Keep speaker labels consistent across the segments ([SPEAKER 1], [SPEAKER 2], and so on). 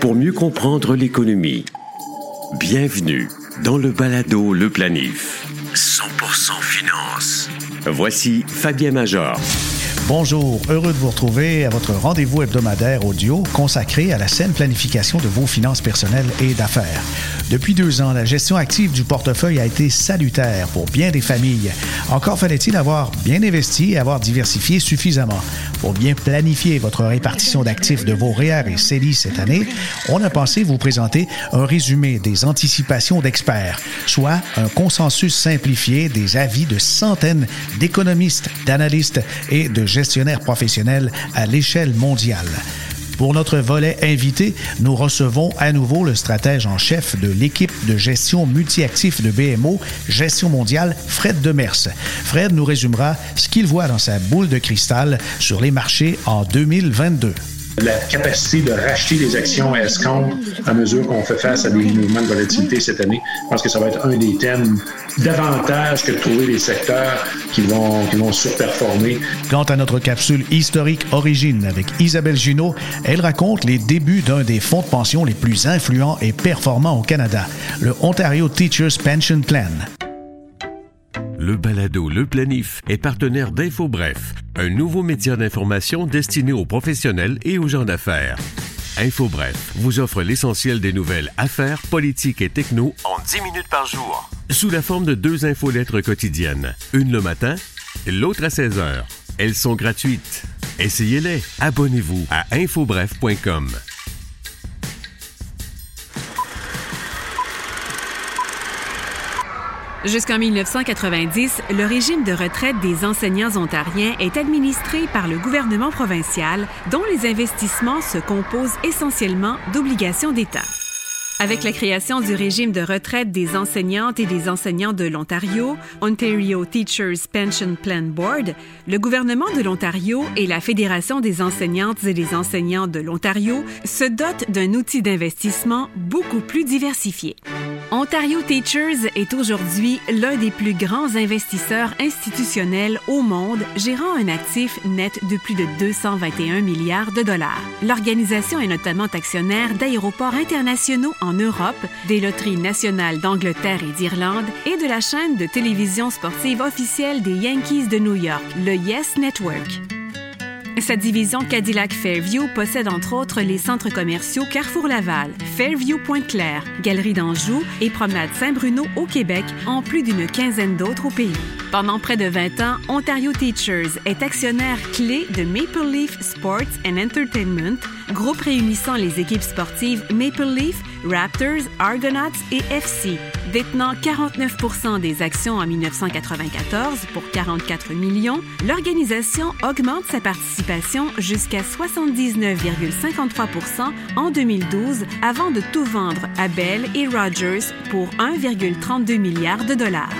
[SPEAKER 1] pour mieux comprendre l'économie. Bienvenue dans le balado Le Planif. 100% finance. Voici Fabien Major.
[SPEAKER 2] Bonjour, heureux de vous retrouver à votre rendez-vous hebdomadaire audio consacré à la saine planification de vos finances personnelles et d'affaires. Depuis deux ans, la gestion active du portefeuille a été salutaire pour bien des familles. Encore fallait-il avoir bien investi et avoir diversifié suffisamment. Pour bien planifier votre répartition d'actifs de vos REER et CELI cette année, on a pensé vous présenter un résumé des anticipations d'experts, soit un consensus simplifié des avis de centaines d'économistes, d'analystes et de gestionnaires professionnels à l'échelle mondiale. Pour notre volet invité, nous recevons à nouveau le stratège en chef de l'équipe de gestion multi-actifs de BMO, Gestion mondiale, Fred Demers. Fred nous résumera ce qu'il voit dans sa boule de cristal sur les marchés en 2022
[SPEAKER 3] la capacité de racheter des actions à escompte à mesure qu'on fait face à des mouvements de volatilité cette année. Je pense que ça va être un des thèmes davantage que de trouver des secteurs qui vont, qui vont surperformer.
[SPEAKER 2] Quant à notre capsule historique Origine avec Isabelle Junot, elle raconte les débuts d'un des fonds de pension les plus influents et performants au Canada, le Ontario Teachers Pension Plan.
[SPEAKER 1] Le balado Le Planif est partenaire d'InfoBref, un nouveau média d'information destiné aux professionnels et aux gens d'affaires. InfoBref vous offre l'essentiel des nouvelles affaires, politiques et techno en 10 minutes par jour, sous la forme de deux infolettres quotidiennes, une le matin, l'autre à 16 heures. Elles sont gratuites. Essayez-les. Abonnez-vous à infobref.com.
[SPEAKER 4] Jusqu'en 1990, le régime de retraite des enseignants ontariens est administré par le gouvernement provincial, dont les investissements se composent essentiellement d'obligations d'État. Avec la création du régime de retraite des enseignantes et des enseignants de l'Ontario, Ontario Teachers Pension Plan Board, le gouvernement de l'Ontario et la Fédération des enseignantes et des enseignants de l'Ontario se dotent d'un outil d'investissement beaucoup plus diversifié. Ontario Teachers est aujourd'hui l'un des plus grands investisseurs institutionnels au monde, gérant un actif net de plus de 221 milliards de dollars. L'organisation est notamment actionnaire d'aéroports internationaux en Europe, des loteries nationales d'Angleterre et d'Irlande et de la chaîne de télévision sportive officielle des Yankees de New York, le Yes Network. Sa division Cadillac Fairview possède entre autres les centres commerciaux Carrefour Laval, Fairview Pointe-Claire, Galerie d'Anjou et Promenade Saint-Bruno au Québec, en plus d'une quinzaine d'autres au pays. Pendant près de 20 ans, Ontario Teachers est actionnaire clé de Maple Leaf Sports and Entertainment, groupe réunissant les équipes sportives Maple Leaf, Raptors, Argonauts et FC. Détenant 49% des actions en 1994 pour 44 millions, l'organisation augmente sa participation jusqu'à 79,53% en 2012 avant de tout vendre à Bell et Rogers pour 1,32 milliard de dollars.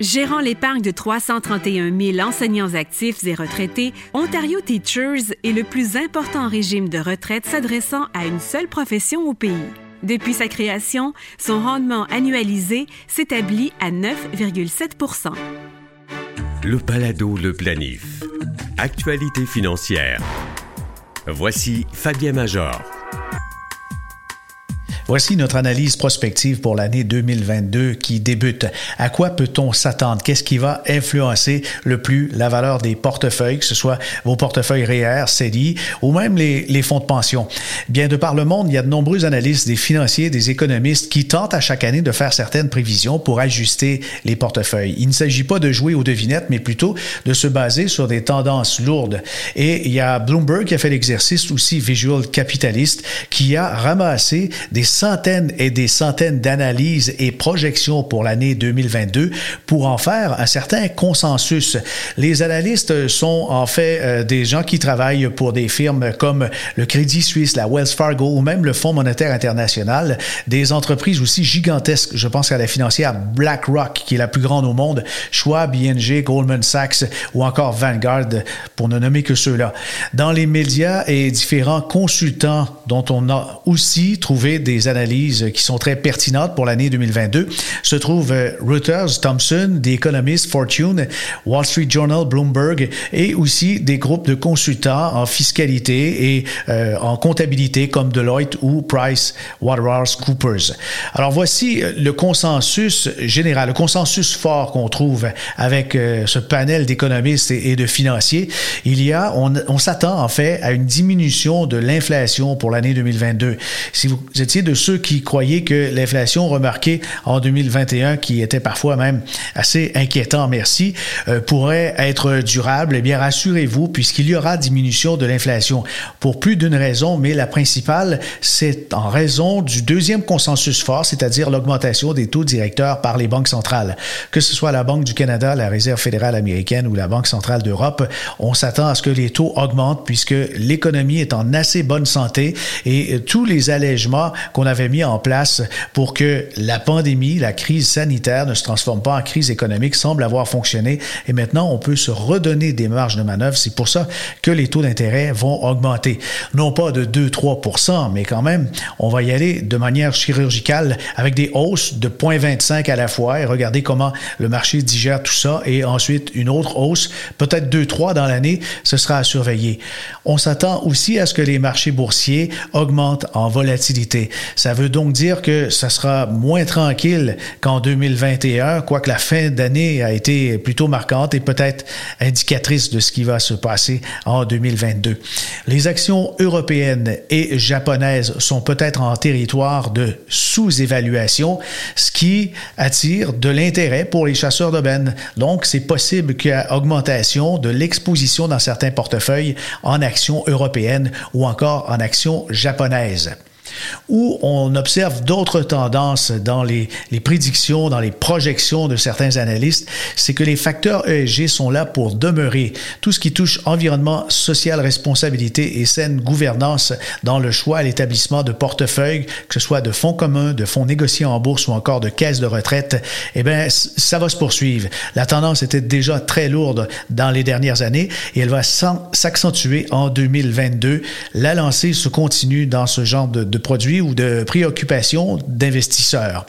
[SPEAKER 4] Gérant l'épargne de 331 000 enseignants actifs et retraités, Ontario Teachers est le plus important régime de retraite s'adressant à une seule profession au pays. Depuis sa création, son rendement annualisé s'établit à 9,7%
[SPEAKER 1] Le Palado Le Planif. Actualité financière. Voici Fabien Major.
[SPEAKER 2] Voici notre analyse prospective pour l'année 2022 qui débute. À quoi peut-on s'attendre? Qu'est-ce qui va influencer le plus la valeur des portefeuilles, que ce soit vos portefeuilles REER, CELI ou même les, fonds de pension? Bien, de par le monde, il y a de nombreux analystes, des financiers, des économistes qui tentent à chaque année de faire certaines prévisions pour ajuster les portefeuilles. Il ne s'agit pas de jouer aux devinettes, mais plutôt de se baser sur des tendances lourdes. Et il y a Bloomberg qui a fait l'exercice aussi Visual Capitalist qui a ramassé des centaines et des centaines d'analyses et projections pour l'année 2022 pour en faire un certain consensus. Les analystes sont en fait euh, des gens qui travaillent pour des firmes comme le Crédit Suisse, la Wells Fargo ou même le Fonds monétaire international, des entreprises aussi gigantesques. Je pense à la financière BlackRock, qui est la plus grande au monde, Schwab, ING, Goldman Sachs ou encore Vanguard, pour ne nommer que ceux-là. Dans les médias et différents consultants dont on a aussi trouvé des analyses qui sont très pertinentes pour l'année 2022 se trouvent euh, Reuters, Thomson, The Economist, Fortune, Wall Street Journal, Bloomberg et aussi des groupes de consultants en fiscalité et euh, en comptabilité comme Deloitte ou Price Waterhouse Coopers. Alors voici le consensus général, le consensus fort qu'on trouve avec euh, ce panel d'économistes et, de financiers. Il y a, on s'attend en fait à une diminution de l'inflation pour l'année 2022. Si vous étiez de ceux qui croyaient que l'inflation remarquée en 2021, qui était parfois même assez inquiétant, merci, euh, pourrait être durable, eh bien rassurez-vous, puisqu'il y aura diminution de l'inflation pour plus d'une raison, mais la principale, c'est en raison du deuxième consensus fort, c'est-à-dire l'augmentation des taux directeurs par les banques centrales. Que ce soit la Banque du Canada, la Réserve fédérale américaine ou la Banque centrale d'Europe, on s'attend à ce que les taux augmentent puisque l'économie est en assez bonne santé et tous les allègements avait mis en place pour que la pandémie, la crise sanitaire ne se transforme pas en crise économique semblent avoir fonctionné et maintenant on peut se redonner des marges de manœuvre. C'est pour ça que les taux d'intérêt vont augmenter. Non pas de 2-3% mais quand même, on va y aller de manière chirurgicale avec des hausses de 0,25 à la fois et regarder comment le marché digère tout ça et ensuite une autre hausse, peut-être 2-3 dans l'année, ce sera à surveiller. On s'attend aussi à ce que les marchés boursiers augmentent en volatilité. Ça veut donc dire que ça sera moins tranquille qu'en 2021, quoique la fin d'année a été plutôt marquante et peut-être indicatrice de ce qui va se passer en 2022. Les actions européennes et japonaises sont peut-être en territoire de sous-évaluation, ce qui attire de l'intérêt pour les chasseurs d'aubaine. Donc, c'est possible qu'il y ait augmentation de l'exposition dans certains portefeuilles en actions européennes ou encore en actions japonaises où on observe d'autres tendances dans les, prédictions, dans les projections de certains analystes, c'est que les facteurs ESG sont là pour demeurer. Tout ce qui touche environnement, social, responsabilité et saine gouvernance dans le choix et l'établissement de portefeuilles, que ce soit de fonds communs, de fonds négociés en bourse ou encore de caisses de retraite, eh bien, ça va se poursuivre. La tendance était déjà très lourde dans les dernières années et elle va s'accentuer en 2022. La lancée se continue dans ce genre de, de produits ou de préoccupations d'investisseurs.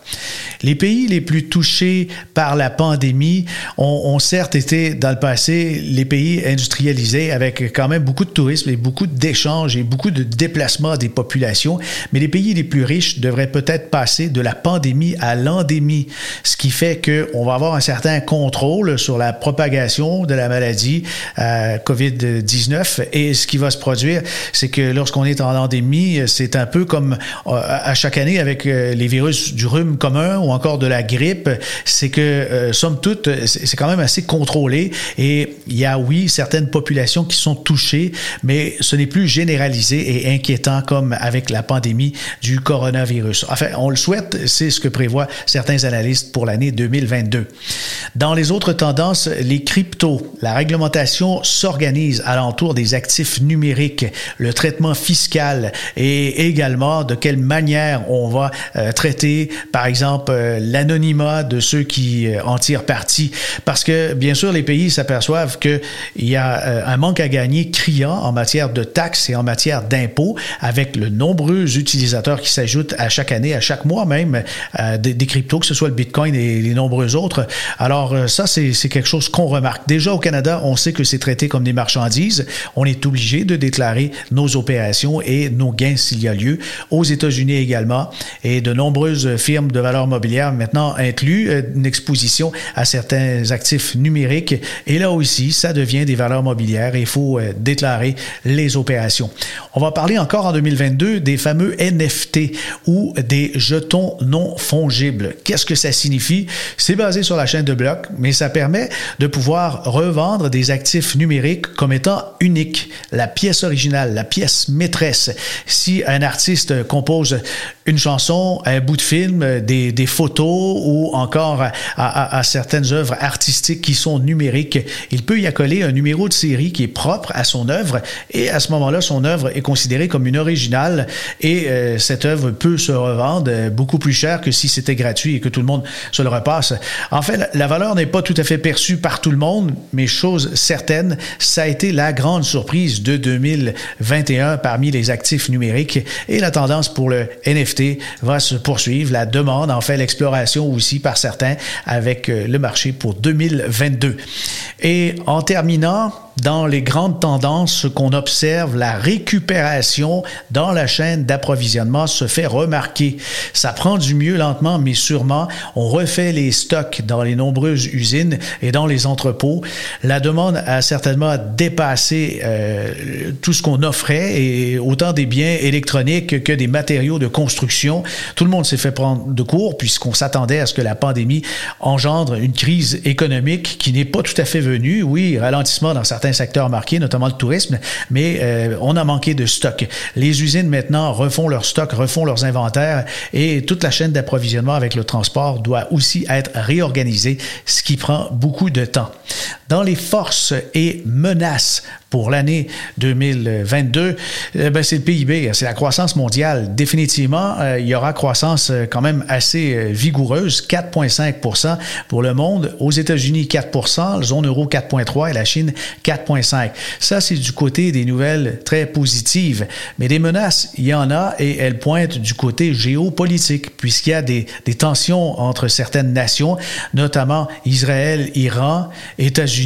[SPEAKER 2] Les pays les plus touchés par la pandémie ont, certes été dans le passé les pays industrialisés avec quand même beaucoup de tourisme et beaucoup d'échanges et beaucoup de déplacements des populations, mais les pays les plus riches devraient peut-être passer de la pandémie à l'endémie, ce qui fait qu'on va avoir un certain contrôle sur la propagation de la maladie euh, COVID-19 et ce qui va se produire, c'est que lorsqu'on est en endémie, c'est un peu comme euh, à chaque année avec euh, les virus du rhume commun ou encore de la grippe, c'est que, euh, somme toute, c'est quand même assez contrôlé et il y a, oui, certaines populations qui sont touchées, mais ce n'est plus généralisé et inquiétant comme avec la pandémie du coronavirus. Enfin, on le souhaite, c'est ce que prévoient certains analystes pour l'année 2022. Dans les autres tendances, les cryptos, la réglementation s'organise alentour des actifs numériques, le traitement fiscal et également de quelle manière on va euh, traiter, par exemple, euh, l'anonymat de ceux qui euh, en tirent parti. Parce que, bien sûr, les pays s'aperçoivent qu'il y a un manque à gagner criant en matière de taxes et en matière d'impôts avec le nombreux utilisateurs qui s'ajoutent à chaque année, à chaque mois même, des, des, cryptos, que ce soit le Bitcoin et les nombreux autres. Alors, ça, c'est quelque chose qu'on remarque. Déjà, au Canada, on sait que c'est traité comme des marchandises. On est obligé de déclarer nos opérations et nos gains s'il y a lieu aux États-Unis également, et de nombreuses firmes de valeur mobilière maintenant incluent euh, une exposition à certains actifs numériques. Et là aussi, ça devient des valeurs mobilières et il faut euh, déclarer les opérations. On va parler encore en 2022 des fameux NFT ou des jetons non fongibles. Qu'est-ce que ça signifie? C'est basé sur la chaîne de blocs, mais ça permet de pouvoir revendre des actifs numériques comme étant uniques. La pièce originale, la pièce maîtresse. Si un artiste compose une chanson, un bout de film, des, photos ou encore à, à, certaines œuvres artistiques qui sont numériques, il peut y accoler un numéro de série qui est propre à son œuvre et à ce moment-là, son œuvre est considérée comme une originale et euh, cette œuvre peut se revendre beaucoup plus cher que si c'était gratuit et que tout le monde se le repasse. En fait, la valeur n'est pas tout à fait perçue par tout le monde, mais chose certaine, ça a été la grande surprise de 2021 parmi les actifs numériques et la la tendance pour le NFT va se poursuivre. La demande en fait l'exploration aussi par certains avec euh, le marché pour 2022. Et en terminant, dans les grandes tendances, ce qu'on observe, la récupération dans la chaîne d'approvisionnement se fait remarquer. Ça prend du mieux lentement, mais sûrement. On refait les stocks dans les nombreuses usines et dans les entrepôts. La demande a certainement dépassé euh, tout ce qu'on offrait, et autant des biens électroniques que des matériaux de construction. Tout le monde s'est fait prendre de court puisqu'on s'attendait à ce que la pandémie engendre une crise économique qui n'est pas tout à fait venue. Oui, ralentissement dans certains secteurs marqués, notamment le tourisme, mais euh, on a manqué de stock. Les usines maintenant refont leur stock, refont leurs inventaires et toute la chaîne d'approvisionnement avec le transport doit aussi être réorganisée, ce qui prend beaucoup de temps. Dans les forces et menaces pour l'année 2022, euh, ben, c'est le PIB, c'est la croissance mondiale. Définitivement, euh, il y aura croissance euh, quand même assez vigoureuse, 4,5 pour le monde. Aux États-Unis, 4 la zone euro 4,3 et la Chine 4,5 Ça, c'est du côté des nouvelles très positives. Mais des menaces, il y en a et elles pointent du côté géopolitique, puisqu'il y a des tensions entre certaines nations, notamment Israël, Iran, États-Unis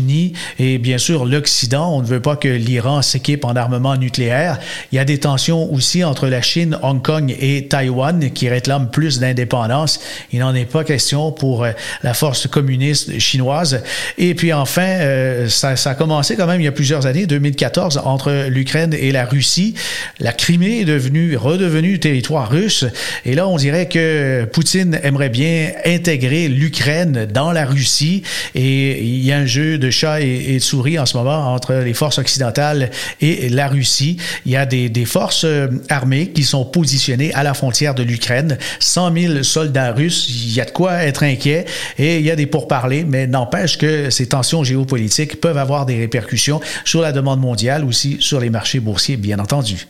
[SPEAKER 2] et bien sûr l'Occident. On ne veut pas que l'Iran s'équipe en armement nucléaire. Il y a des tensions aussi entre la Chine, Hong Kong et Taïwan qui réclament plus d'indépendance. Il n'en est pas question pour euh, la force communiste chinoise. Et puis enfin, euh, ça, ça, a commencé quand même il y a plusieurs années, 2014, entre l'Ukraine et la Russie. La Crimée est devenue, redevenue territoire russe. Et là, on dirait que Poutine aimerait bien intégrer l'Ukraine dans la Russie. Et il y a un jeu de chat et, et de souris en ce moment entre les forces occidentale et la Russie. Il y a des, des forces euh, armées qui sont positionnées à la frontière de l'Ukraine. 100 000 soldats russes, il y a de quoi être inquiet et il y a des pourparlers, mais n'empêche que ces tensions géopolitiques peuvent avoir des répercussions sur la demande mondiale, aussi sur les marchés boursiers, bien entendu.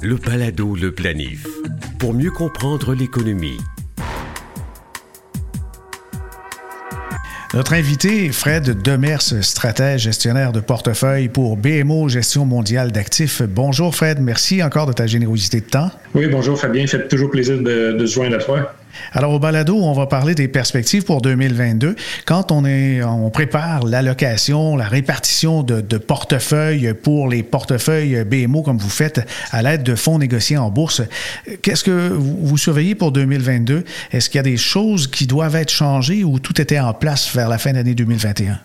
[SPEAKER 1] Le Palado, le planif. Pour mieux comprendre l'économie,
[SPEAKER 2] Notre invité, Fred Demers, stratège gestionnaire de portefeuille pour BMO Gestion mondiale d'actifs. Bonjour Fred, merci encore de ta générosité de temps.
[SPEAKER 3] Oui, bonjour Fabien, fait toujours plaisir de, de se joindre à toi.
[SPEAKER 2] Alors, au balado, on va parler des perspectives pour 2022. Quand on, on prépare l'allocation, la répartition de, portefeuilles pour les portefeuilles BMO, comme vous faites à l'aide de fonds négociés en bourse, qu'est-ce que vous surveillez pour 2022? Est-ce qu'il y a des choses qui doivent être changées ou tout était en place vers la fin de l'année 2021?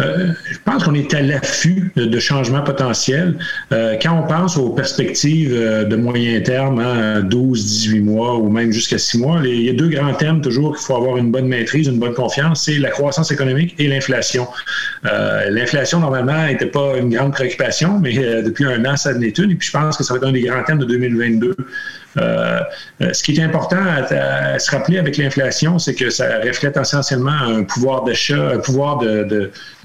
[SPEAKER 3] Euh, je pense qu'on est à l'affût de, changements potentiels. Euh, quand on pense aux perspectives euh, de moyen terme, hein, 12, 18 mois ou même jusqu'à 6 mois, il y a deux grands thèmes toujours qu'il faut avoir une bonne maîtrise, une bonne confiance, c'est la croissance économique et l'inflation. L'inflation, normalement, n'était pas une grande préoccupation, mais depuis un an, ça n'est une. Et puis, je pense que ça va être un des grands thèmes de 2022. Euh, euh, ce qui est important à, se rappeler avec l'inflation, c'est que ça reflète essentiellement un pouvoir d'achat, un pouvoir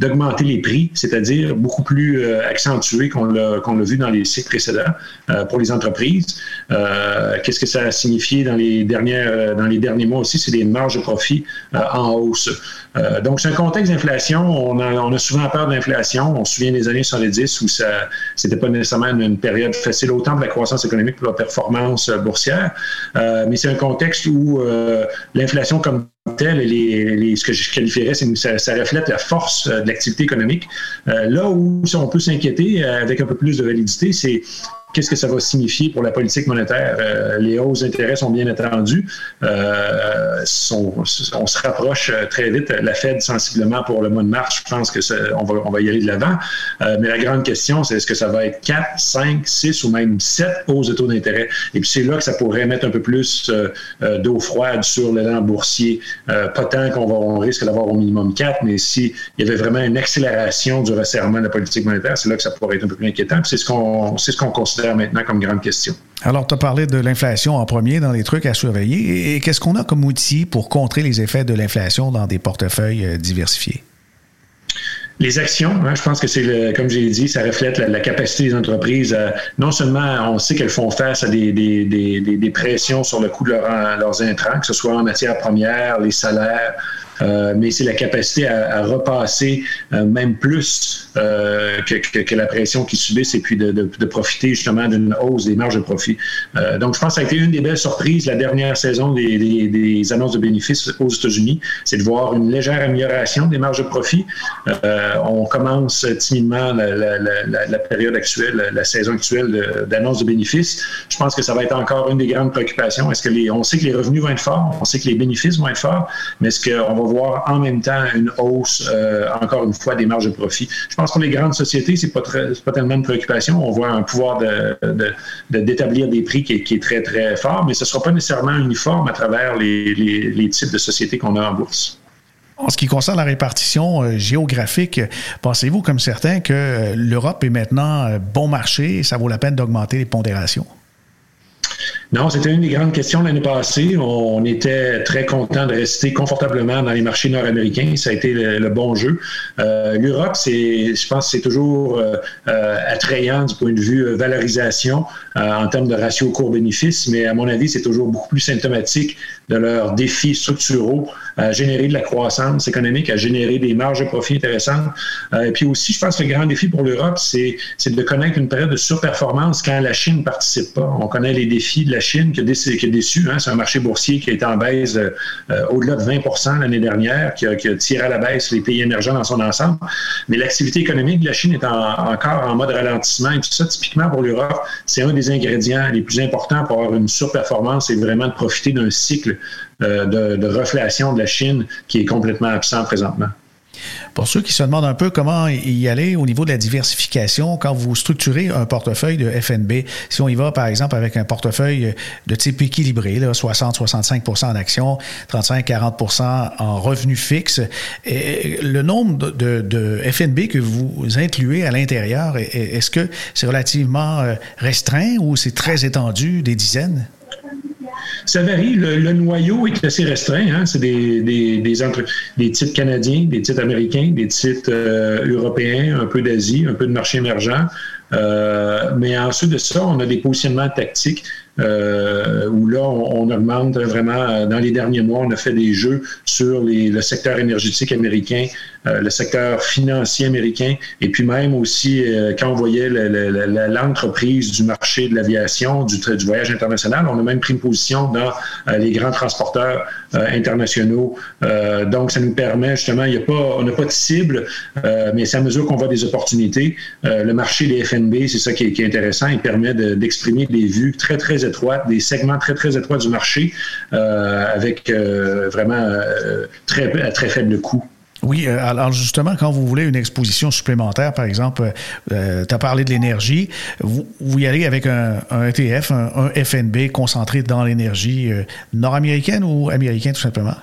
[SPEAKER 3] d'augmenter les prix, c'est-à-dire beaucoup plus euh, accentué qu'on l'a vu dans les cycles précédents pour les entreprises. Qu'est-ce que ça a signifié dans les, dernières, dans les derniers mois aussi? C'est des marges de profit en hausse. donc, c'est un contexte d'inflation. On a, on a, souvent peur d'inflation. On se souvient des années 70 où ça c'était pas nécessairement une, période facile, autant pour la croissance économique que pour la performance boursière. Euh, mais c'est un contexte où euh, l'inflation comme telle, les, ce que je qualifierais, c'est ça, ça, reflète la force euh, de l'activité économique. là où on peut s'inquiéter avec un peu plus de validité, c'est qu'est-ce que ça va signifier pour la politique monétaire? Euh, les hausses d'intérêt sont bien attendues. Euh, on se rapproche euh, très vite. La Fed, sensiblement, pour le mois de mars, je pense que on va, on va y aller de l'avant. mais la grande question, c'est est-ce que ça va être 4, 5, 6 ou même 7 hausses de taux d'intérêt? Et puis c'est là que ça pourrait mettre un peu plus d'eau froide sur l'élan boursier. pas tant qu'on on risque d'avoir au minimum 4, mais s'il y avait vraiment une accélération du resserrement de la politique monétaire, c'est là que ça pourrait être un peu plus inquiétant. C'est ce qu'on ce qu'on considère maintenant comme grande question.
[SPEAKER 2] Alors, tu as parlé de l'inflation en premier dans les trucs à surveiller. Et qu'est-ce qu'on a comme outil pour contrer les effets de l'inflation dans des portefeuilles euh, diversifiés?
[SPEAKER 3] Les actions, hein, je pense que c'est, comme j'ai dit, ça reflète la, capacité des entreprises. non seulement on sait qu'elles font face à des, des, des, des pressions sur le coût de leurs intrants, que ce soit en matière première, les salaires, mais c'est la capacité à, repasser même plus que, la pression qu'ils subissent et puis de, profiter justement d'une hausse des marges de profit. donc, je pense que ça a été une des belles surprises la dernière saison des, annonces de bénéfices aux États-Unis, c'est de voir une légère amélioration des marges de profit. on commence timidement la, période actuelle, la saison actuelle d'annonces de bénéfices. Je pense que ça va être encore une des grandes préoccupations. Est-ce que les, on sait que les revenus vont être forts, on sait que les bénéfices vont être forts, mais est-ce qu'on va en même temps une hausse, euh, encore une fois, des marges de profit? Je pense que pour les grandes sociétés, c'est pas pas tellement une préoccupation. On voit un pouvoir d'établir de, des prix qui est, très, très fort, mais ce ne sera pas nécessairement uniforme à travers les, les types de sociétés qu'on a en bourse.
[SPEAKER 2] En ce qui concerne la répartition euh, géographique, pensez-vous comme certains que euh, l'Europe est maintenant bon marché et ça vaut la peine d'augmenter les pondérations?
[SPEAKER 3] Non, c'était une des grandes questions l'année passée. On était très content de rester confortablement dans les marchés nord-américains. Ça a été le, bon jeu. Euh, L'Europe, c'est, je pense, c'est toujours euh, euh, attrayant du point de vue valorisation en termes de ratio court-bénéfice, mais à mon avis, c'est toujours beaucoup plus symptomatique de leurs défis structuraux à générer de la croissance économique, à générer des marges de profit intéressantes. et puis aussi, je pense que le grand défi pour l'Europe, c'est, de connaître une période de surperformance quand la Chine ne participe pas. On connaît les défis de la Chine qui a déçu. Hein. C'est un marché boursier qui est en baisse euh, au-delà de 20% l'année dernière, qui a, tiré à la baisse les pays émergents dans son ensemble. Mais l'activité économique de la Chine est encore en mode ralentissement. Et tout ça, typiquement pour l'Europe, c'est un des ingrédients les plus importants pour avoir une surperformance et vraiment de profiter d'un cycle euh, de, de reflation de la Chine qui est complètement absent présentement.
[SPEAKER 2] Pour ceux qui se demandent un peu comment y aller au niveau de la diversification, quand vous structurez un portefeuille de FNB, si on y va par exemple avec un portefeuille de type équilibré, 60-65 en actions, 35-40 en revenus fixes, le nombre de, FNB que vous incluez à l'intérieur, est-ce que c'est relativement euh, restreint ou c'est très étendu, des dizaines?
[SPEAKER 3] Ça varie. Le, noyau est assez restreint. Hein. C'est des, des, des, titres canadiens, des titres américains, des titres euh, européens, un peu d'Asie, un peu de marché émergent. Euh, mais ensuite de ça, on a des positionnements tactiques euh, où là, on, augmente vraiment. Dans les derniers mois, on a fait des jeux sur le secteur énergétique américain, euh, le secteur financier américain, et puis même aussi euh, quand on voyait l'entreprise du marché de l'aviation, du, voyage international, on a même pris une position dans euh, les grands transporteurs internationaux. donc, ça nous permet justement, il y a pas, on n'a pas de cible, mais c'est à mesure qu'on voit des opportunités. le marché des FNB, c'est ça qui est, intéressant, il permet d'exprimer des vues très, très des segments très, très étroits du marché, avec vraiment très, très faible coût.
[SPEAKER 2] Oui, euh, alors justement, quand vous voulez une exposition supplémentaire, par exemple, euh, tu as parlé de l'énergie, vous, vous, y allez avec un, ETF, un, FNB concentré dans l'énergie euh, nord-américaine ou américaine tout simplement?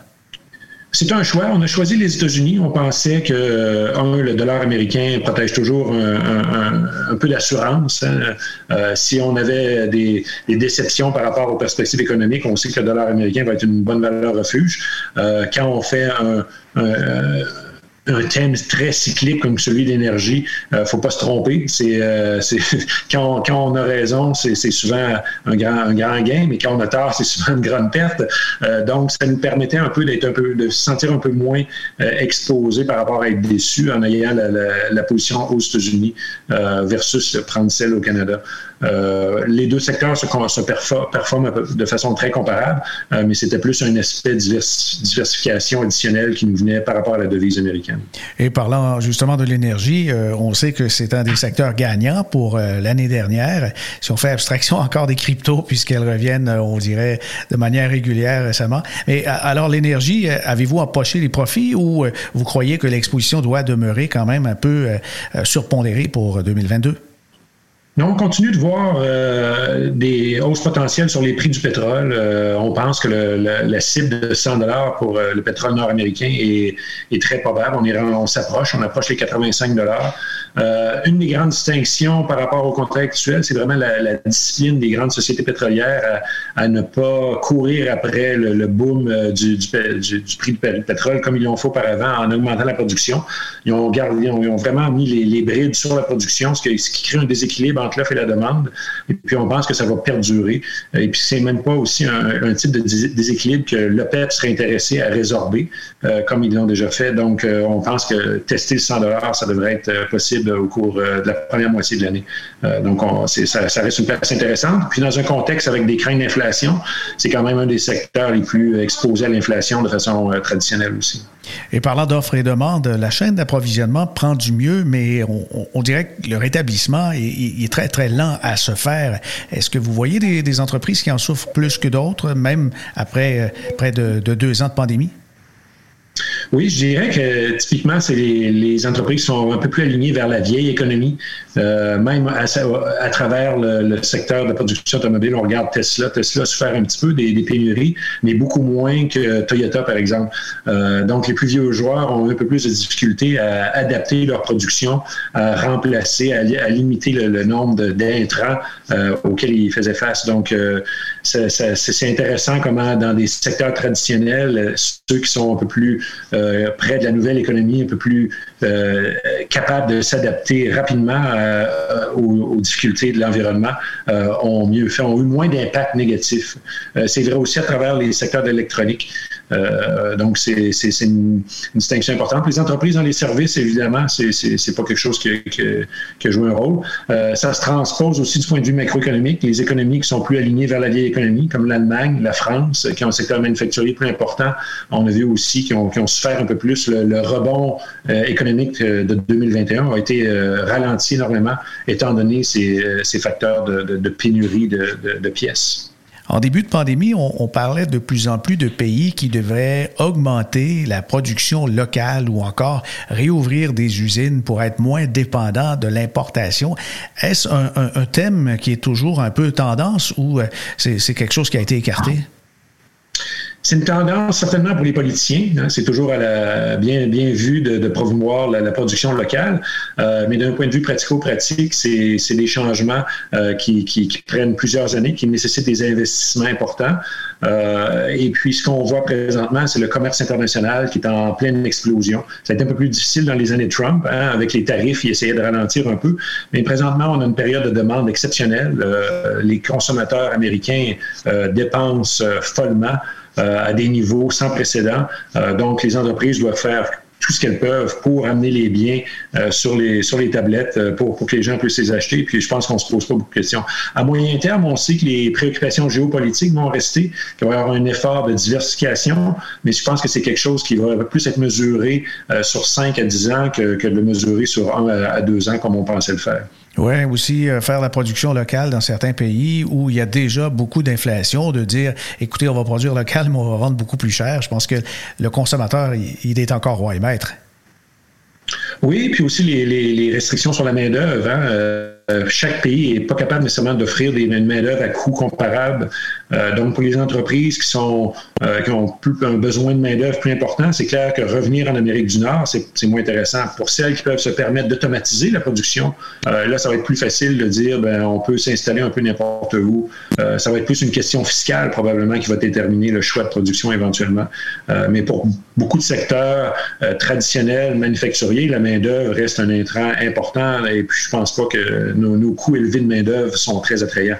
[SPEAKER 3] C'est un choix. On a choisi les États-Unis. On pensait que, un, le dollar américain protège toujours un, peu d'assurance. Hein. si on avait des, déceptions par rapport aux perspectives économiques, on sait que le dollar américain va être une bonne valeur refuge. quand on fait un, euh, un thème très cyclique comme celui d'énergie, ne euh, faut pas se tromper. C'est, euh, quand, quand, on a raison, c'est, souvent un grand, un grand gain, mais quand on a tort, c'est souvent une grande perte. donc, ça nous permettait un peu d'être un peu, de se sentir un peu moins exposé par rapport à être déçu en ayant la, la position aux États-Unis versus prendre celle au Canada. Euh, les deux secteurs se, performent de façon très comparable, euh, mais c'était plus un aspect de diversification additionnelle qui nous venait par rapport à la devise américaine.
[SPEAKER 2] Et parlant justement de l'énergie, euh, on sait que c'est un des secteurs gagnants pour l'année dernière. Si on fait abstraction encore des cryptos, puisqu'elles reviennent, on dirait, de manière régulière récemment. Mais alors, l'énergie, avez-vous empoché les profits ou vous croyez que l'exposition doit demeurer quand même un peu surpondérée pour 2022?
[SPEAKER 3] On continue de voir euh, des hausses potentielles sur les prix du pétrole. Euh, on pense que la cible de 100 dollars pour euh, le pétrole nord-américain est, très probable. On, on s'approche, on approche les 85 dollars. Euh, une des grandes distinctions par rapport au contrat actuel, c'est vraiment la, discipline des grandes sociétés pétrolières à, ne pas courir après le, boom euh, du, prix du pétrole comme ils l'ont fait auparavant en augmentant la production. Ils ont, vraiment mis les, brides sur la production, ce qui, crée un déséquilibre entre l'offre et la demande. Et puis on pense que ça va perdurer. Et puis c'est même pas aussi un, type de déséquilibre que l'OPEP serait intéressé à résorber, euh, comme ils l'ont déjà fait. Donc on pense que tester le 100 ça devrait être possible au cours de la première moitié de l'année. donc ça, reste une place intéressante. Puis dans un contexte avec des craintes d'inflation, c'est quand même un des secteurs les plus exposés à l'inflation de façon euh, traditionnelle aussi.
[SPEAKER 2] Et parlant d'offres et demandes, la chaîne d'approvisionnement prend du mieux, mais on, dirait que le rétablissement est, très, très lent à se faire. Est-ce que vous voyez des, entreprises qui en souffrent plus que d'autres, même après euh, près de deux ans de pandémie?
[SPEAKER 3] Oui, je dirais que typiquement, c'est les, entreprises qui sont un peu plus alignées vers la vieille économie, euh, même à, travers le, secteur de production automobile. On regarde Tesla. Tesla souffert un petit peu des, pénuries, mais beaucoup moins que Toyota, par exemple. Euh, donc, les plus vieux joueurs ont un peu plus de difficultés à adapter leur production, à remplacer, à, limiter le, nombre d'intrants euh, auxquels ils faisaient face. Donc, c'est intéressant comment dans des secteurs traditionnels, ceux qui sont un peu plus euh, près de la nouvelle économie, un peu plus euh, capables de s'adapter rapidement euh, aux, difficultés de l'environnement, ont mieux fait, ont eu moins d'impact négatif. c'est vrai aussi à travers les secteurs d'électronique. Euh, donc, c'est une, distinction importante. Les entreprises dans les services, évidemment, c'est pas quelque chose qui, qui, a joué un rôle. Euh, ça se transpose aussi du point de vue macroéconomique. Les économies qui sont plus alignées vers la vieille économie, comme l'Allemagne, la France, qui ont un secteur manufacturier plus important, on a vu aussi qu'ils ont, qui ont souffert un peu plus. Le, rebond euh, économique de 2021 a été ralenti énormément, étant donné ces, ces facteurs de, de, de pénurie de, de pièces.
[SPEAKER 2] En début de pandémie, on, parlait de plus en plus de pays qui devraient augmenter la production locale ou encore réouvrir des usines pour être moins dépendants de l'importation. Est-ce un, thème qui est toujours un peu tendance ou euh, c'est quelque chose qui a été écarté?
[SPEAKER 3] C'est une tendance certainement pour les politiciens. Hein. c'est toujours à la, bien, bien vu de, de promouvoir la, production locale, euh, mais d'un point de vue pratico-pratique, c'est, des changements euh, qui, qui, qui, prennent plusieurs années, qui nécessitent des investissements importants. Euh, et puis, ce qu'on voit présentement, c'est le commerce international qui est en pleine explosion. Ça a été un peu plus difficile dans les années Trump, hein, avec les tarifs, il essayait de ralentir un peu. Mais présentement, on a une période de demande exceptionnelle. Euh, les consommateurs américains dépensent follement. Euh, à des niveaux sans précédent. Euh, donc, les entreprises doivent faire tout ce qu'elles peuvent pour amener les biens euh, sur, les, sur les tablettes pour, pour que les gens puissent les acheter. Puis je pense qu'on se pose pas beaucoup de questions. À moyen terme, on sait que les préoccupations géopolitiques vont rester, qu'il va y avoir un effort de diversification, mais je pense que c'est quelque chose qui va plus être mesuré sur 5 à 10 ans que, que de le mesurer sur 1 à 2 ans comme on pensait le faire.
[SPEAKER 2] Oui, aussi euh, faire la production locale dans certains pays où il y a déjà beaucoup d'inflation, de dire, écoutez, on va produire local, mais on va vendre beaucoup plus cher. Je pense que le consommateur, il, est encore roi et maître.
[SPEAKER 3] Oui, puis aussi les, restrictions sur la main-d'œuvre. Hein, euh, euh, chaque pays n'est pas capable nécessairement d'offrir des main-d'œuvre à coût comparable. Euh, donc, pour les entreprises qui, euh, ont un besoin de main-d'œuvre plus important, c'est clair que revenir en Amérique du Nord, c'est moins intéressant. Pour celles qui peuvent se permettre d'automatiser la production, là, ça va être plus facile de dire ben, on peut s'installer un peu n'importe où. ça va être plus une question fiscale, probablement, qui va déterminer le choix de production éventuellement. mais pour beaucoup de secteurs traditionnels, manufacturiers, la main-d'œuvre reste un intrant important. Et puis, je pense pas que nos, coûts élevés de main-d'œuvre sont très attrayants.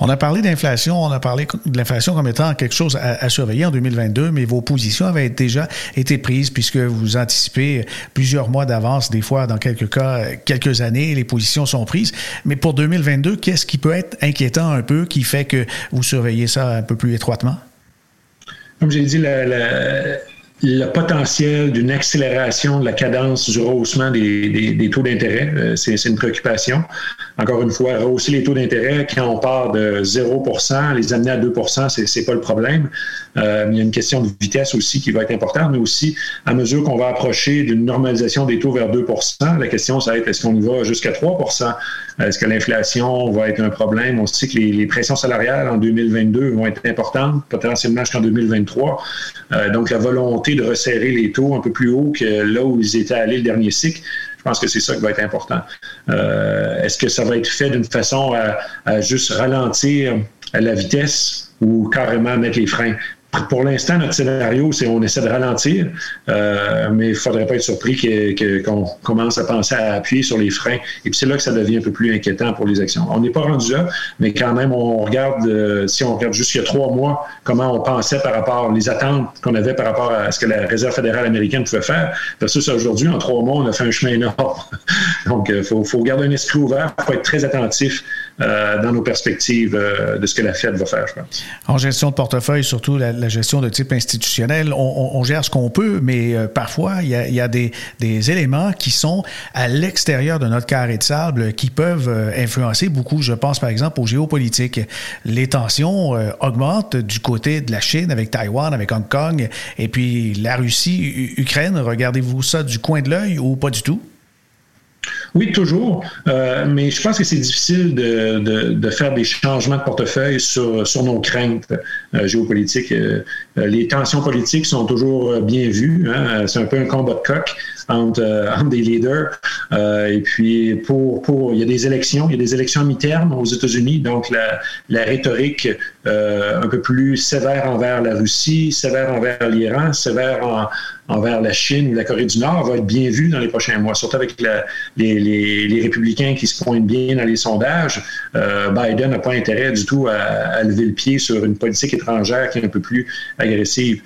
[SPEAKER 2] On a parlé d'inflation, on a parlé de l'inflation comme étant quelque chose à, surveiller en 2022, mais vos positions avaient déjà été prises puisque vous anticipez plusieurs mois d'avance, des fois, dans quelques cas, quelques années, les positions sont prises. Mais pour 2022, qu'est-ce qui peut être inquiétant un peu qui fait que vous surveillez ça un peu plus étroitement?
[SPEAKER 3] Comme j'ai dit, la, le potentiel d'une accélération de la cadence du rehaussement des, taux d'intérêt. Euh, c'est, une préoccupation. Encore une fois, rehausser les taux d'intérêt quand on part de 0% les amener à 2% c'est, c'est pas le problème. Euh, il y a une question de vitesse aussi qui va être importante, mais aussi à mesure qu'on va approcher d'une normalisation des taux vers 2% la question, ça va être est-ce qu'on y va jusqu'à 3% Est-ce que l'inflation va être un problème? On sait que les, pressions salariales en 2022 vont être importantes, potentiellement jusqu'en 2023. Euh, donc, la volonté de resserrer les taux un peu plus haut que là où ils étaient allés le dernier cycle Je pense que c'est ça qui va être important. Est-ce que ça va être fait d'une façon à, juste ralentir la vitesse ou carrément mettre les freins? Pour l'instant, notre scénario, c'est on essaie de ralentir, euh, mais il ne faudrait pas être surpris qu'on commence à penser à appuyer sur les freins. Et puis c'est là que ça devient un peu plus inquiétant pour les actions. On n'est pas rendu là, mais quand même, on regarde, euh, si on regarde juste il y a trois mois, comment on pensait par rapport les attentes qu'on avait par rapport à ce que la Réserve fédérale américaine pouvait faire, versus aujourd'hui, en trois mois, on a fait un chemin énorme. Donc, il euh, faut, faut garder un esprit ouvert, il faut être très attentif euh, dans nos perspectives euh, de ce que la Fed va faire, je pense.
[SPEAKER 2] En gestion de portefeuille, surtout la, gestion de type institutionnel, on, gère ce qu'on peut, mais euh, parfois, il y a, des, éléments qui sont à l'extérieur de notre carré de sable qui peuvent influencer beaucoup. Je pense par exemple aux géopolitiques. Les tensions augmentent du côté de la Chine avec Taïwan, avec Hong Kong, et puis la Russie, Ukraine. Regardez-vous ça du coin de l'œil ou pas du tout?
[SPEAKER 3] Oui, toujours. Euh, mais je pense que c'est difficile de, faire des changements de portefeuille sur, sur nos craintes euh, géopolitiques. Euh, les tensions politiques sont toujours bien vues. Hein? C'est un peu un combat de coq entre, entre des leaders. et puis, pour, pour, il y a des élections. Il y a des élections mi-terme aux États-Unis. Donc, la, la rhétorique un peu plus sévère envers la Russie, sévère envers l'Iran, sévère en, envers la Chine ou la Corée du Nord va être bien vue dans les prochains mois, surtout avec les, les, républicains qui se pointent bien dans les sondages, euh, Biden n'a pas intérêt du tout à, lever le pied sur une politique étrangère qui est un peu plus agressive.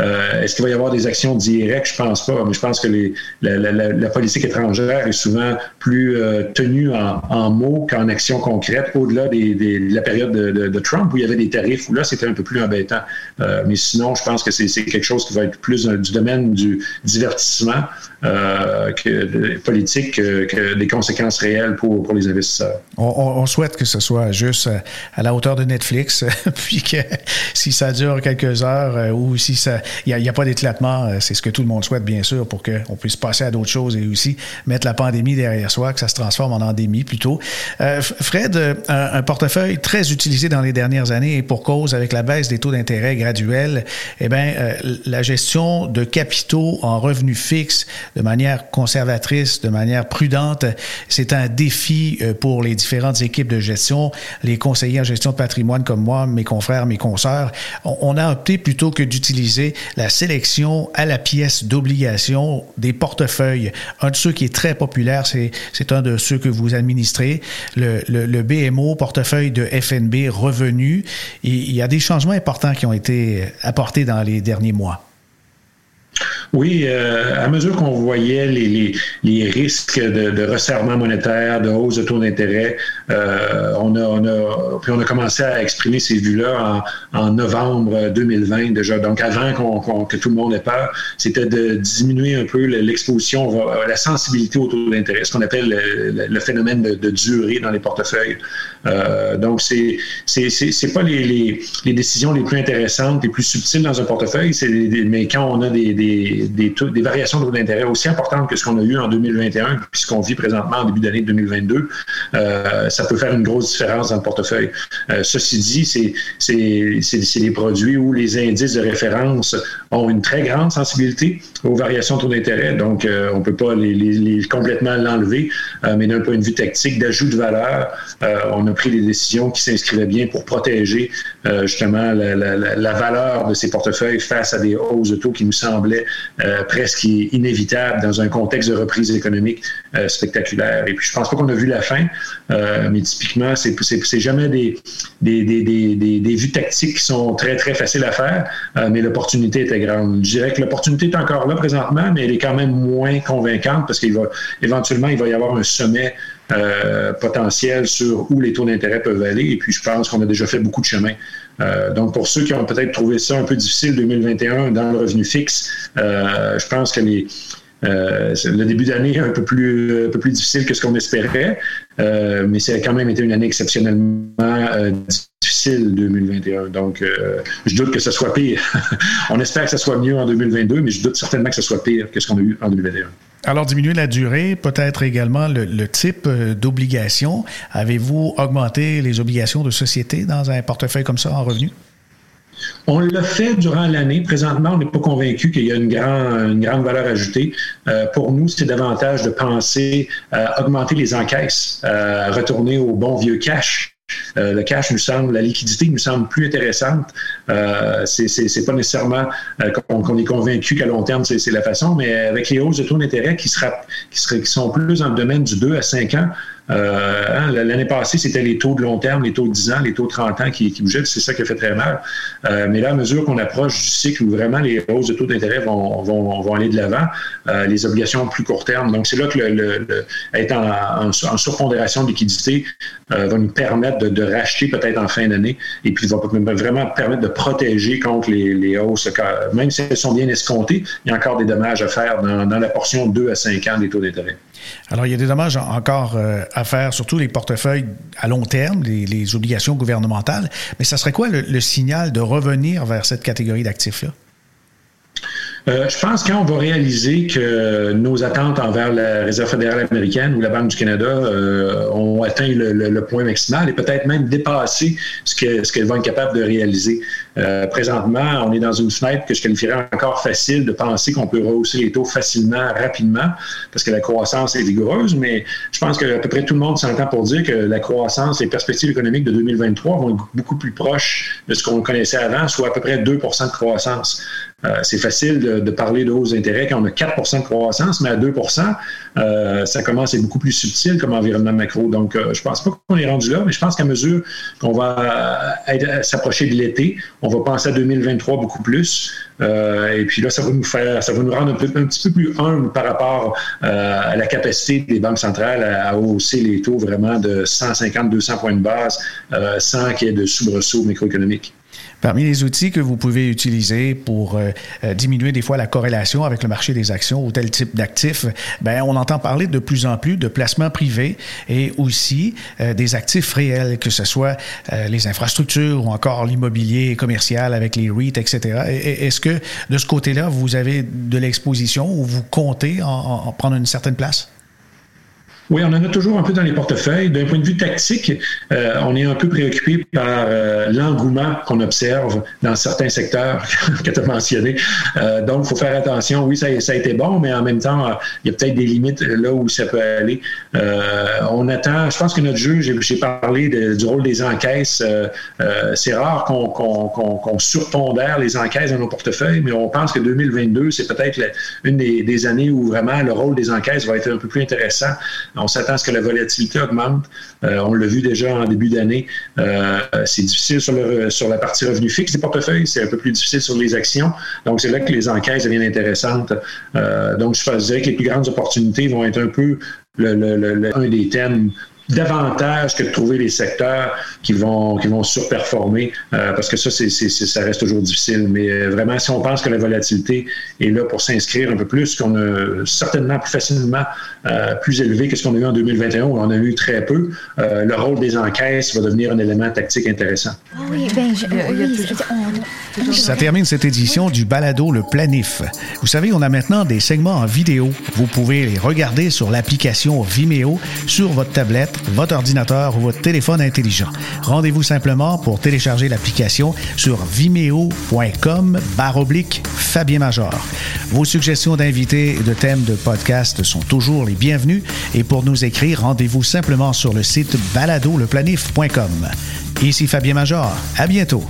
[SPEAKER 3] Euh, est-ce qu'il va y avoir des actions directes? Je pense pas, mais je pense que les, la, politique étrangère est souvent plus euh, tenue en, mots qu'en actions concrètes, au-delà des, de la période de, Trump où il y avait des tarifs, où là, c'était un peu plus embêtant. Euh, mais sinon, je pense que c'est quelque chose qui va être plus du domaine du divertissement que politique que, des conséquences réelles pour, pour les investisseurs.
[SPEAKER 2] On, souhaite que ce soit juste à la hauteur de Netflix, puis que si ça dure quelques heures ou si ça il n'y a, pas d'éclatement. Euh, c'est ce que tout le monde souhaite, bien sûr, pour qu'on puisse passer à d'autres choses et aussi mettre la pandémie derrière soi, que ça se transforme en endémie plutôt. Euh, Fred, euh, un, portefeuille très utilisé dans les dernières années et pour cause avec la baisse des taux d'intérêt graduels, eh bien, la gestion de capitaux en revenus fixes de manière conservatrice, de manière prudente, c'est un défi pour les différentes équipes de gestion, les conseillers en gestion de patrimoine comme moi, mes confrères, mes consoeurs. on a opté plutôt que d'utiliser la sélection à la pièce d'obligation des portefeuilles. Un de ceux qui est très populaire, c'est, un de ceux que vous administrez, le, le, BMO, portefeuille de FNB revenu. il y a des changements importants qui ont été apportés dans les derniers mois.
[SPEAKER 3] Oui, euh, à mesure qu'on voyait les, risques de, resserrement monétaire, de hausse de taux d'intérêt, euh, on, a, puis on a commencé à exprimer ces vues-là en, novembre 2020 déjà. Donc avant qu'on, que tout le monde ait peur, c'était de diminuer un peu l'exposition, la sensibilité au taux d'intérêt, ce qu'on appelle le, phénomène de, durée dans les portefeuilles. Euh, donc c'est c'est, pas les, décisions les plus intéressantes, les plus subtiles dans un portefeuille, mais quand on a des des, variations de taux d'intérêt aussi importantes que ce qu'on a eu en 2021 puis ce qu'on vit présentement en début d'année 2022, euh, ça peut faire une grosse différence dans le portefeuille. Euh, ceci dit, c'est des produits où les indices de référence ont une très grande sensibilité aux variations de taux d'intérêt, donc euh, on ne peut pas les, les, complètement l'enlever, mais d'un point de vue tactique, d'ajout de valeur, on a pris des décisions qui s'inscrivaient bien pour protéger justement la, la, la, valeur de ces portefeuilles face à des hausses de taux qui nous semblaient euh, presque inévitable dans un contexte de reprise économique euh, spectaculaire. Et puis, je pense pas qu'on a vu la fin, euh, mais typiquement, c'est, c'est, jamais des des, des, des, des, vues tactiques qui sont très, très faciles à faire, mais l'opportunité était grande. Je dirais que l'opportunité est encore là présentement, mais elle est quand même moins convaincante parce qu'il va éventuellement, il va y avoir un sommet potentiel sur où les taux d'intérêt peuvent aller. Et puis, je pense qu'on a déjà fait beaucoup de chemin euh, donc, pour ceux qui ont peut-être trouvé ça un peu difficile 2021 dans le revenu fixe, euh, je pense que les, euh, le début d'année un peu plus un peu plus difficile que ce qu'on espérait, mais ça a quand même été une année exceptionnellement difficile 2021. Donc, je doute que ce soit pire. On espère que ce soit mieux en 2022, mais je doute certainement que ce soit pire que ce qu'on a eu en 2021.
[SPEAKER 2] Alors, diminuer la durée, peut-être également le, type euh, d'obligation. Avez-vous augmenté les obligations de société dans un portefeuille comme ça en revenus?
[SPEAKER 3] On l'a fait durant l'année. Présentement, on n'est pas convaincu qu'il y a une, une grande valeur ajoutée. Euh, pour nous, c'est davantage de penser à augmenter les encaisses, à retourner au bon vieux cash. Euh, le cash nous semble, la liquidité nous semble plus intéressante. Euh, c'est pas nécessairement euh, qu'on est convaincu qu'à long terme, c'est la façon, mais avec les hausses de taux d'intérêt qui, qui, qui sont plus dans le domaine du 2 à 5 ans, hein, L'année passée, c'était les taux de long terme, les taux de 10 ans, les taux de 30 ans qui, qui bougeaient, c'est ça qui a fait très mal. Euh, mais là, à mesure qu'on approche du cycle où vraiment les hausses de taux d'intérêt vont, vont, vont, aller de l'avant, euh, les obligations plus court terme. Donc, c'est là que le, le, être en, en, surpondération de liquidité euh, va nous permettre de, de racheter peut-être en fin d'année et puis va vraiment permettre de protéger contre les, les, hausses. Même si elles sont bien escomptées, il y a encore des dommages à faire dans, dans la portion 2 à 5 ans des taux d'intérêt.
[SPEAKER 2] Alors, il y a des dommages encore euh, à faire, surtout les portefeuilles à long terme, les, obligations gouvernementales. Mais ça serait quoi le signal de revenir vers cette catégorie d'actifs-là?
[SPEAKER 3] Euh, je pense quand on va réaliser que nos attentes envers la Réserve fédérale américaine ou la Banque du Canada euh, ont atteint le, point maximal et peut-être même dépassé ce qu'elles ce vont être capables de réaliser. Euh, présentement, on est dans une fenêtre que je qualifierais encore facile de penser qu'on peut rehausser les taux facilement, rapidement, parce que la croissance est vigoureuse, mais je pense que à peu près tout le monde s'entend pour dire que la croissance, les perspectives économiques de 2023 vont être beaucoup plus proches de ce qu'on connaissait avant, soit à peu près 2 de croissance. Euh, c'est facile de, parler de hausses d'intérêt quand on a 4% de croissance, mais à 2% euh, ça commence à être beaucoup plus subtil comme environnement macro. Donc, euh, je pense pas qu'on est rendu là, mais je pense qu'à mesure qu'on va s'approcher de l'été, on va penser à 2023 beaucoup plus. et puis là, ça va nous faire, ça va nous rendre un, petit peu plus humble par rapport à la capacité des banques centrales à, hausser les taux vraiment de 150-200 points de base sans qu'il y ait de soubresauts microéconomiques.
[SPEAKER 2] Parmi les outils que vous pouvez utiliser pour euh, euh, diminuer des fois la corrélation avec le marché des actions ou tel type d'actifs, ben on entend parler de plus en plus de placements privés et aussi euh, des actifs réels, que ce soit les infrastructures ou encore l'immobilier commercial avec les REIT, etc. Est-ce que de ce côté-là, vous avez de l'exposition ou vous comptez en prendre une certaine place?
[SPEAKER 3] Oui, on en a toujours un peu dans les portefeuilles. D'un point de vue tactique, euh, on est un peu préoccupé par euh, l'engouement qu'on observe dans certains secteurs que tu as mentionnés. Euh, donc, il faut faire attention. Oui, ça, ça, a été bon, mais en même temps, il y a peut-être des limites là où ça peut aller. on attend, je pense que notre jeu, j'ai parlé du rôle des encaisses. C'est rare qu'on qu surpondère les encaisses dans nos portefeuilles, mais on pense que 2022, c'est peut-être une des, des années où vraiment le rôle des encaisses va être un peu plus intéressant. On s'attend à ce que la volatilité augmente. Euh, on l'a vu déjà en début d'année. Euh, c'est difficile sur, la partie revenu fixe des portefeuilles, c'est un peu plus difficile sur les actions. Donc, c'est là que les enquêtes deviennent intéressantes. Euh, donc, je dirais que les plus grandes opportunités vont être un peu un des thèmes davantage que de trouver les secteurs qui vont, qui vont surperformer, euh, parce que ça, c'est, ça reste toujours difficile. Mais euh, vraiment, si on pense que la volatilité est là pour s'inscrire un peu plus, qu'on a certainement plus facilement euh, plus élevé que ce qu'on a eu en 2021, où on a eu très peu, le rôle des encaisses va devenir un élément tactique intéressant.
[SPEAKER 2] Ah oui, ben, ça termine cette édition du Balado Le Planif. Vous savez, on a maintenant des segments en vidéo. Vous pouvez les regarder sur l'application Vimeo sur votre tablette votre ordinateur ou votre téléphone intelligent. Rendez-vous simplement pour télécharger l'application sur vimeo.com oblique Fabien Major. Vos suggestions d'invités et de thèmes de podcast sont toujours les bienvenues et pour nous écrire, rendez-vous simplement sur le site baladoleplanif.com. Ici Fabien Major. À bientôt.